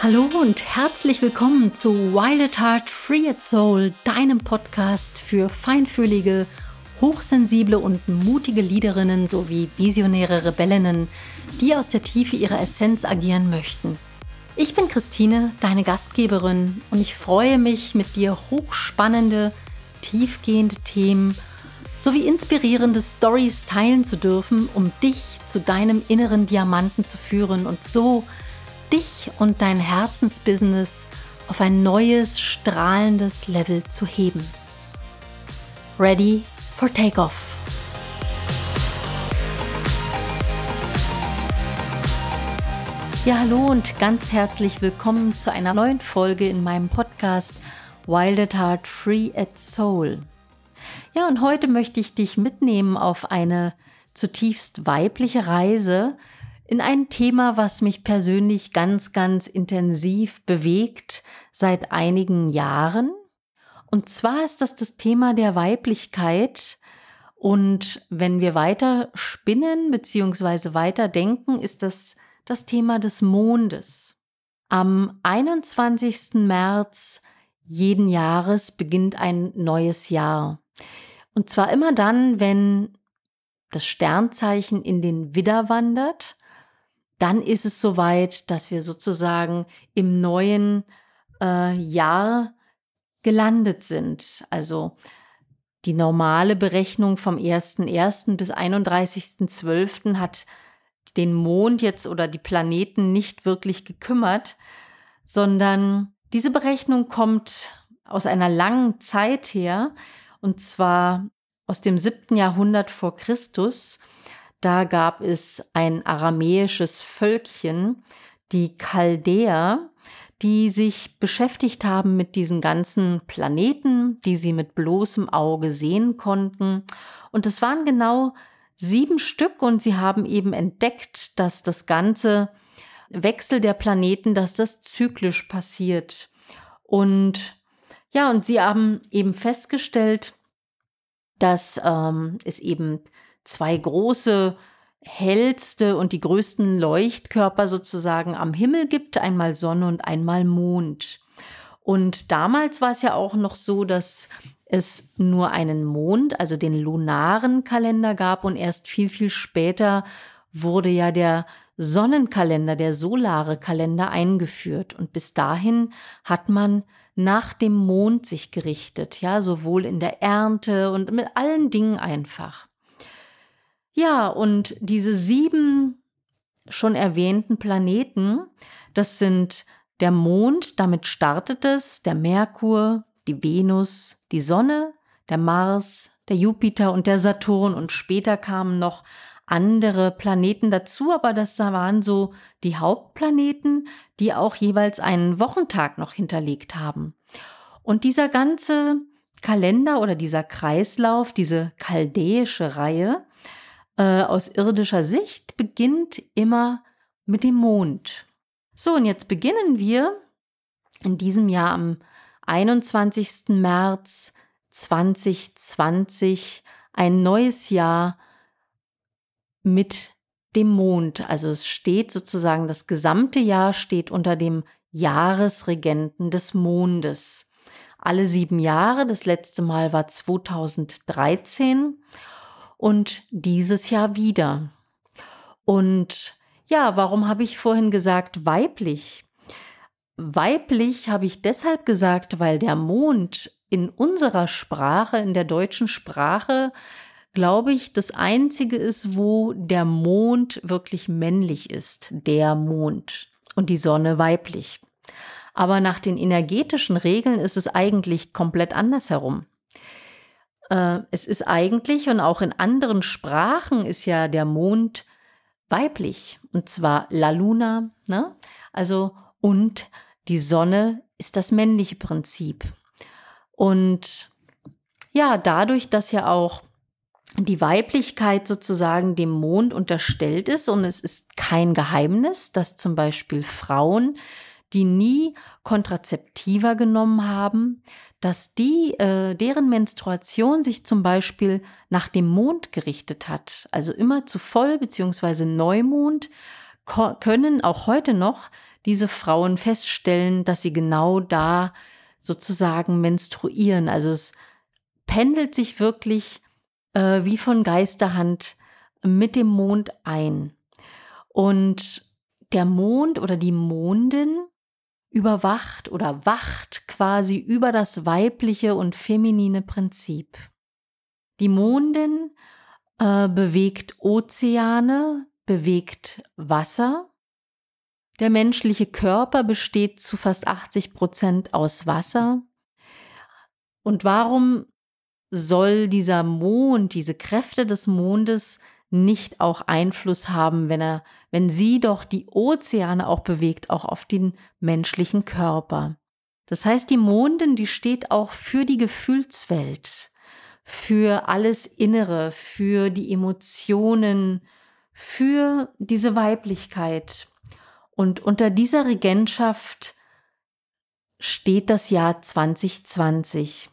Hallo und herzlich willkommen zu Wild at Heart Free at Soul, deinem Podcast für feinfühlige, hochsensible und mutige Liederinnen sowie visionäre Rebellinnen, die aus der Tiefe ihrer Essenz agieren möchten. Ich bin Christine, deine Gastgeberin, und ich freue mich, mit dir hochspannende, tiefgehende Themen sowie inspirierende Stories teilen zu dürfen, um dich zu deinem inneren Diamanten zu führen und so dich und dein Herzensbusiness auf ein neues, strahlendes Level zu heben. Ready for Takeoff. Ja, hallo und ganz herzlich willkommen zu einer neuen Folge in meinem Podcast Wild at Heart Free at Soul. Ja, und heute möchte ich dich mitnehmen auf eine zutiefst weibliche Reise in ein Thema, was mich persönlich ganz, ganz intensiv bewegt seit einigen Jahren. Und zwar ist das das Thema der Weiblichkeit. Und wenn wir weiter spinnen bzw. weiter denken, ist das das Thema des Mondes. Am 21. März jeden Jahres beginnt ein neues Jahr. Und zwar immer dann, wenn das Sternzeichen in den Widder wandert dann ist es soweit, dass wir sozusagen im neuen äh, Jahr gelandet sind. Also die normale Berechnung vom 1.1. bis 31.12. hat den Mond jetzt oder die Planeten nicht wirklich gekümmert, sondern diese Berechnung kommt aus einer langen Zeit her, und zwar aus dem siebten Jahrhundert vor Christus. Da gab es ein aramäisches Völkchen, die Chaldäer, die sich beschäftigt haben mit diesen ganzen Planeten, die sie mit bloßem Auge sehen konnten. Und es waren genau sieben Stück und sie haben eben entdeckt, dass das ganze Wechsel der Planeten, dass das zyklisch passiert. Und ja, und sie haben eben festgestellt, dass ähm, es eben zwei große hellste und die größten Leuchtkörper sozusagen am Himmel gibt, einmal Sonne und einmal Mond. Und damals war es ja auch noch so, dass es nur einen Mond, also den lunaren Kalender gab und erst viel, viel später wurde ja der Sonnenkalender, der solare Kalender eingeführt. Und bis dahin hat man nach dem Mond sich gerichtet, ja, sowohl in der Ernte und mit allen Dingen einfach. Ja, und diese sieben schon erwähnten Planeten, das sind der Mond, damit startet es, der Merkur, die Venus, die Sonne, der Mars, der Jupiter und der Saturn und später kamen noch andere Planeten dazu, aber das waren so die Hauptplaneten, die auch jeweils einen Wochentag noch hinterlegt haben. Und dieser ganze Kalender oder dieser Kreislauf, diese chaldäische Reihe, äh, aus irdischer Sicht beginnt immer mit dem Mond. So, und jetzt beginnen wir in diesem Jahr am 21. März 2020 ein neues Jahr mit dem Mond. Also es steht sozusagen, das gesamte Jahr steht unter dem Jahresregenten des Mondes. Alle sieben Jahre, das letzte Mal war 2013 und dieses Jahr wieder. Und ja, warum habe ich vorhin gesagt weiblich? Weiblich habe ich deshalb gesagt, weil der Mond in unserer Sprache, in der deutschen Sprache, glaube ich, das Einzige ist, wo der Mond wirklich männlich ist, der Mond und die Sonne weiblich. Aber nach den energetischen Regeln ist es eigentlich komplett andersherum. Äh, es ist eigentlich und auch in anderen Sprachen ist ja der Mond weiblich und zwar La Luna, ne? Also und die Sonne ist das männliche Prinzip. Und ja, dadurch, dass ja auch die Weiblichkeit sozusagen dem Mond unterstellt ist und es ist kein Geheimnis, dass zum Beispiel Frauen, die nie Kontrazeptiva genommen haben, dass die, äh, deren Menstruation sich zum Beispiel nach dem Mond gerichtet hat. Also immer zu Voll- bzw. Neumond können auch heute noch diese Frauen feststellen, dass sie genau da sozusagen menstruieren. Also es pendelt sich wirklich äh, wie von Geisterhand mit dem Mond ein. Und der Mond oder die Mondin überwacht oder wacht quasi über das weibliche und feminine Prinzip. Die Mondin äh, bewegt Ozeane, bewegt Wasser. Der menschliche Körper besteht zu fast 80 Prozent aus Wasser. Und warum soll dieser Mond, diese Kräfte des Mondes nicht auch Einfluss haben, wenn er, wenn sie doch die Ozeane auch bewegt, auch auf den menschlichen Körper. Das heißt, die Mondin, die steht auch für die Gefühlswelt, für alles Innere, für die Emotionen, für diese Weiblichkeit. Und unter dieser Regentschaft steht das Jahr 2020.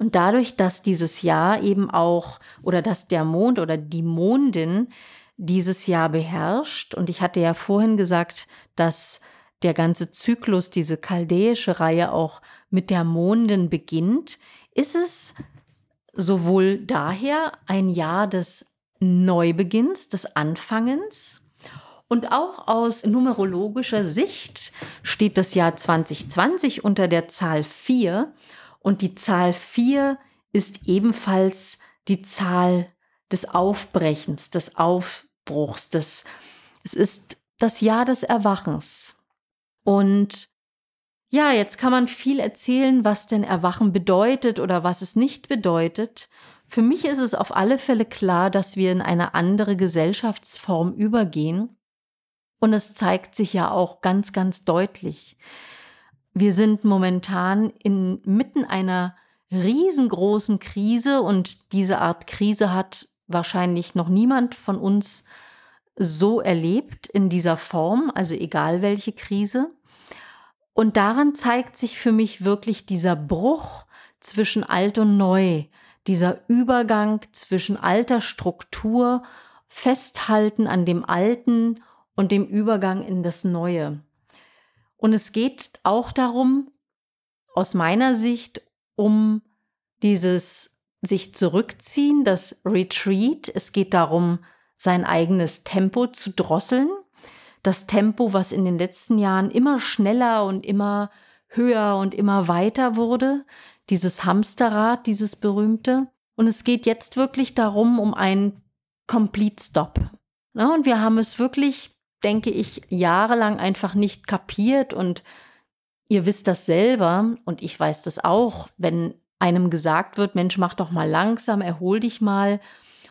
Und dadurch, dass dieses Jahr eben auch oder dass der Mond oder die Mondin dieses Jahr beherrscht, und ich hatte ja vorhin gesagt, dass der ganze Zyklus, diese chaldäische Reihe auch mit der Mondin beginnt, ist es sowohl daher ein Jahr des Neubeginns, des Anfangens, und auch aus numerologischer Sicht steht das Jahr 2020 unter der Zahl 4 und die Zahl 4 ist ebenfalls die Zahl des Aufbrechens, des Aufbruchs, des, es ist das Jahr des Erwachens. Und ja, jetzt kann man viel erzählen, was denn Erwachen bedeutet oder was es nicht bedeutet. Für mich ist es auf alle Fälle klar, dass wir in eine andere Gesellschaftsform übergehen. Und es zeigt sich ja auch ganz, ganz deutlich. Wir sind momentan inmitten einer riesengroßen Krise und diese Art Krise hat wahrscheinlich noch niemand von uns so erlebt in dieser Form, also egal welche Krise. Und daran zeigt sich für mich wirklich dieser Bruch zwischen alt und neu, dieser Übergang zwischen alter Struktur, Festhalten an dem Alten und dem Übergang in das Neue. Und es geht auch darum, aus meiner Sicht, um dieses sich zurückziehen, das Retreat. Es geht darum, sein eigenes Tempo zu drosseln. Das Tempo, was in den letzten Jahren immer schneller und immer höher und immer weiter wurde. Dieses Hamsterrad, dieses berühmte. Und es geht jetzt wirklich darum, um einen Complete Stop. Ja, und wir haben es wirklich denke ich, jahrelang einfach nicht kapiert und ihr wisst das selber und ich weiß das auch, wenn einem gesagt wird, Mensch, mach doch mal langsam, erhol dich mal.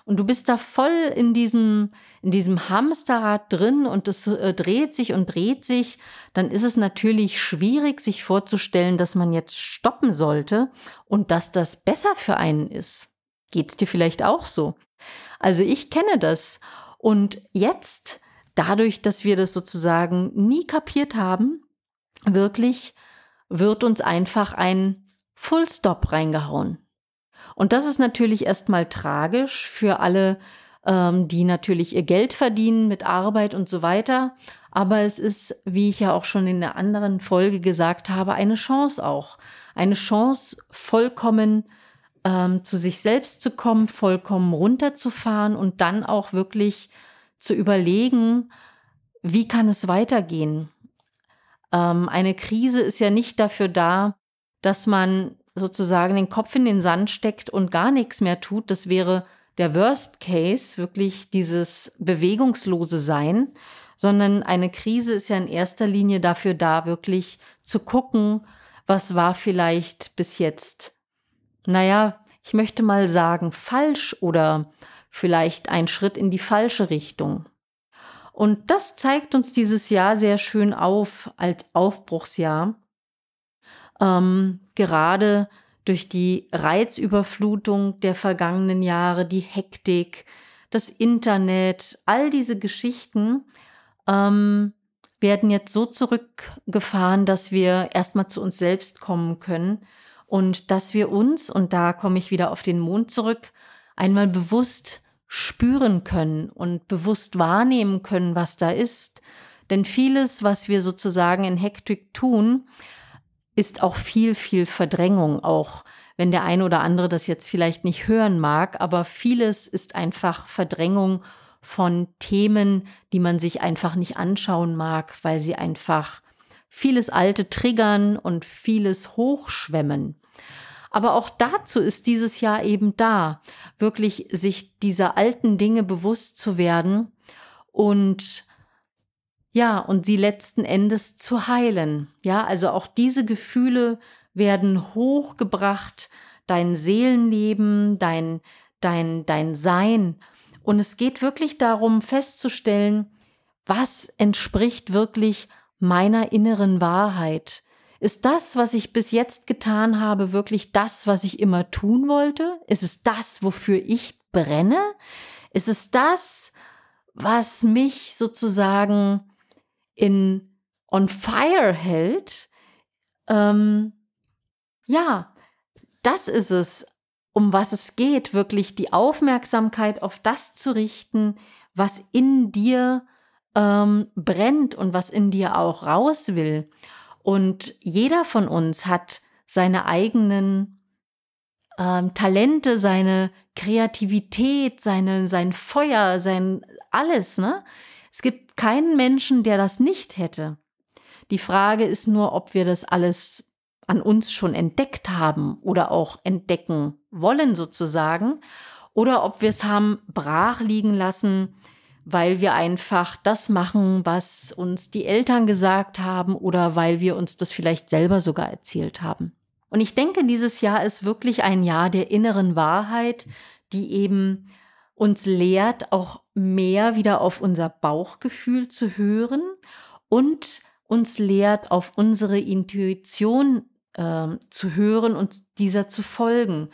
Und du bist da voll in diesem, in diesem Hamsterrad drin und es äh, dreht sich und dreht sich, dann ist es natürlich schwierig, sich vorzustellen, dass man jetzt stoppen sollte und dass das besser für einen ist. Geht's dir vielleicht auch so? Also ich kenne das. Und jetzt dadurch, dass wir das sozusagen nie kapiert haben, wirklich wird uns einfach ein Full Stop reingehauen. Und das ist natürlich erstmal tragisch für alle, ähm, die natürlich ihr Geld verdienen mit Arbeit und so weiter. Aber es ist, wie ich ja auch schon in der anderen Folge gesagt habe, eine Chance auch. Eine Chance, vollkommen ähm, zu sich selbst zu kommen, vollkommen runterzufahren und dann auch wirklich zu überlegen, wie kann es weitergehen? Ähm, eine Krise ist ja nicht dafür da, dass man sozusagen den Kopf in den Sand steckt und gar nichts mehr tut. Das wäre der Worst Case, wirklich dieses bewegungslose Sein, sondern eine Krise ist ja in erster Linie dafür da, wirklich zu gucken, was war vielleicht bis jetzt, naja, ich möchte mal sagen, falsch oder vielleicht ein Schritt in die falsche Richtung. Und das zeigt uns dieses Jahr sehr schön auf als Aufbruchsjahr. Ähm, gerade durch die Reizüberflutung der vergangenen Jahre, die Hektik, das Internet, all diese Geschichten ähm, werden jetzt so zurückgefahren, dass wir erstmal zu uns selbst kommen können und dass wir uns, und da komme ich wieder auf den Mond zurück, einmal bewusst spüren können und bewusst wahrnehmen können, was da ist. Denn vieles, was wir sozusagen in Hektik tun, ist auch viel, viel Verdrängung, auch wenn der eine oder andere das jetzt vielleicht nicht hören mag, aber vieles ist einfach Verdrängung von Themen, die man sich einfach nicht anschauen mag, weil sie einfach vieles Alte triggern und vieles hochschwemmen. Aber auch dazu ist dieses Jahr eben da, wirklich sich dieser alten Dinge bewusst zu werden und ja, und sie letzten Endes zu heilen. Ja, also auch diese Gefühle werden hochgebracht, dein Seelenleben, dein, dein, dein Sein. Und es geht wirklich darum festzustellen, was entspricht wirklich meiner inneren Wahrheit. Ist das, was ich bis jetzt getan habe, wirklich das, was ich immer tun wollte? Ist es das, wofür ich brenne? Ist es das, was mich sozusagen in on fire hält? Ähm, ja, das ist es, um was es geht, wirklich die Aufmerksamkeit auf das zu richten, was in dir ähm, brennt und was in dir auch raus will. Und jeder von uns hat seine eigenen ähm, Talente, seine Kreativität, seine, sein Feuer, sein alles. Ne? Es gibt keinen Menschen, der das nicht hätte. Die Frage ist nur, ob wir das alles an uns schon entdeckt haben oder auch entdecken wollen sozusagen, oder ob wir es haben brach liegen lassen, weil wir einfach das machen, was uns die Eltern gesagt haben oder weil wir uns das vielleicht selber sogar erzählt haben. Und ich denke, dieses Jahr ist wirklich ein Jahr der inneren Wahrheit, die eben uns lehrt, auch mehr wieder auf unser Bauchgefühl zu hören und uns lehrt, auf unsere Intuition äh, zu hören und dieser zu folgen.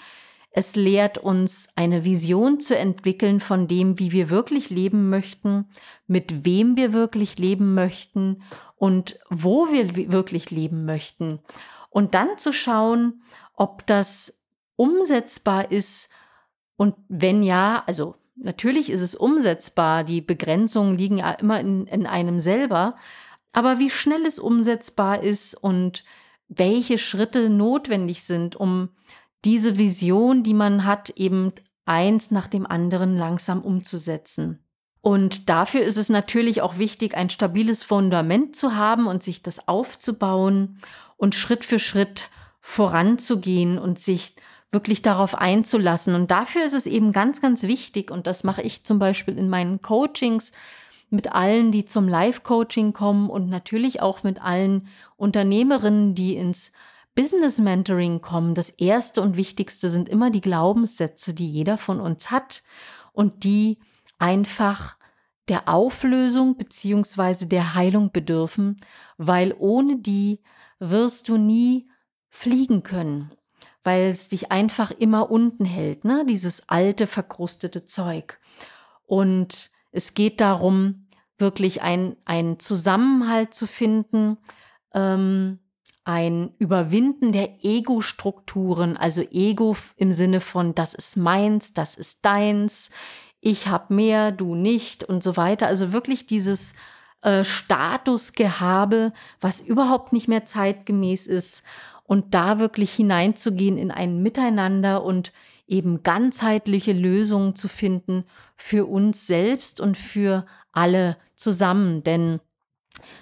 Es lehrt uns eine Vision zu entwickeln von dem, wie wir wirklich leben möchten, mit wem wir wirklich leben möchten und wo wir wirklich leben möchten. Und dann zu schauen, ob das umsetzbar ist und wenn ja, also natürlich ist es umsetzbar, die Begrenzungen liegen ja immer in, in einem selber, aber wie schnell es umsetzbar ist und welche Schritte notwendig sind, um diese Vision, die man hat, eben eins nach dem anderen langsam umzusetzen. Und dafür ist es natürlich auch wichtig, ein stabiles Fundament zu haben und sich das aufzubauen und Schritt für Schritt voranzugehen und sich wirklich darauf einzulassen. Und dafür ist es eben ganz, ganz wichtig, und das mache ich zum Beispiel in meinen Coachings mit allen, die zum Live-Coaching kommen und natürlich auch mit allen Unternehmerinnen, die ins Business Mentoring kommen, das erste und wichtigste sind immer die Glaubenssätze, die jeder von uns hat und die einfach der Auflösung beziehungsweise der Heilung bedürfen, weil ohne die wirst du nie fliegen können, weil es dich einfach immer unten hält, ne? dieses alte, verkrustete Zeug. Und es geht darum, wirklich ein, einen Zusammenhalt zu finden, ähm, ein Überwinden der Ego-Strukturen, also Ego im Sinne von, das ist meins, das ist deins, ich habe mehr, du nicht und so weiter. Also wirklich dieses äh, Statusgehabe, was überhaupt nicht mehr zeitgemäß ist und da wirklich hineinzugehen in ein Miteinander und eben ganzheitliche Lösungen zu finden für uns selbst und für alle zusammen. Denn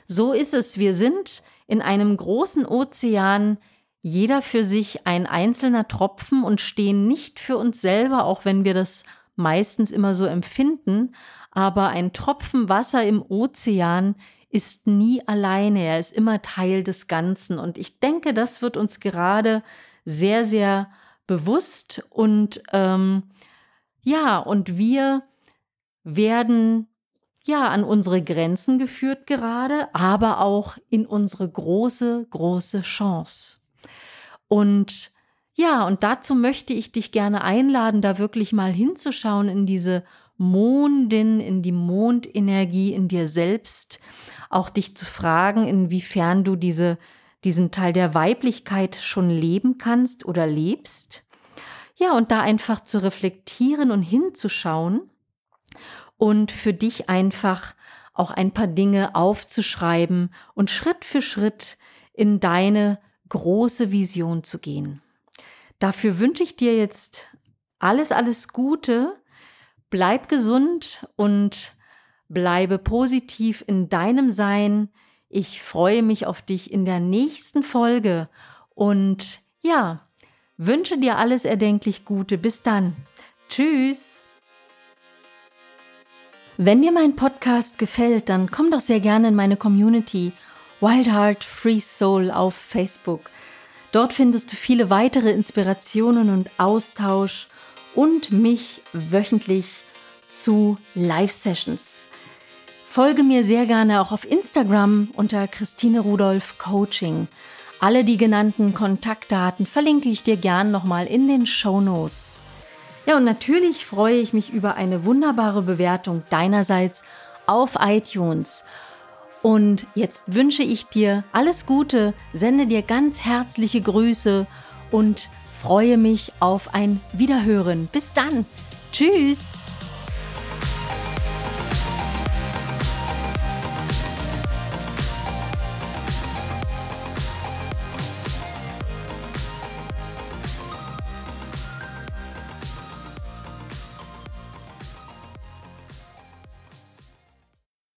so ist es. Wir sind in einem großen Ozean jeder für sich ein einzelner Tropfen und stehen nicht für uns selber, auch wenn wir das meistens immer so empfinden. Aber ein Tropfen Wasser im Ozean ist nie alleine, er ist immer Teil des Ganzen. Und ich denke, das wird uns gerade sehr, sehr bewusst und ähm, ja, und wir werden ja an unsere Grenzen geführt gerade, aber auch in unsere große, große Chance. Und ja, und dazu möchte ich dich gerne einladen, da wirklich mal hinzuschauen in diese Mondin, in die Mondenergie in dir selbst, auch dich zu fragen, inwiefern du diese, diesen Teil der Weiblichkeit schon leben kannst oder lebst. Ja, und da einfach zu reflektieren und hinzuschauen und für dich einfach auch ein paar Dinge aufzuschreiben und Schritt für Schritt in deine große Vision zu gehen. Dafür wünsche ich dir jetzt alles, alles Gute. Bleib gesund und bleibe positiv in deinem Sein. Ich freue mich auf dich in der nächsten Folge und ja, wünsche dir alles erdenklich Gute. Bis dann. Tschüss. Wenn dir mein Podcast gefällt, dann komm doch sehr gerne in meine Community Wild Heart Free Soul auf Facebook. Dort findest du viele weitere Inspirationen und Austausch und mich wöchentlich zu Live-Sessions. Folge mir sehr gerne auch auf Instagram unter Christine Rudolph Coaching. Alle die genannten Kontaktdaten verlinke ich dir gern nochmal in den Show Notes. Ja, und natürlich freue ich mich über eine wunderbare Bewertung deinerseits auf iTunes. Und jetzt wünsche ich dir alles Gute, sende dir ganz herzliche Grüße und freue mich auf ein Wiederhören. Bis dann. Tschüss.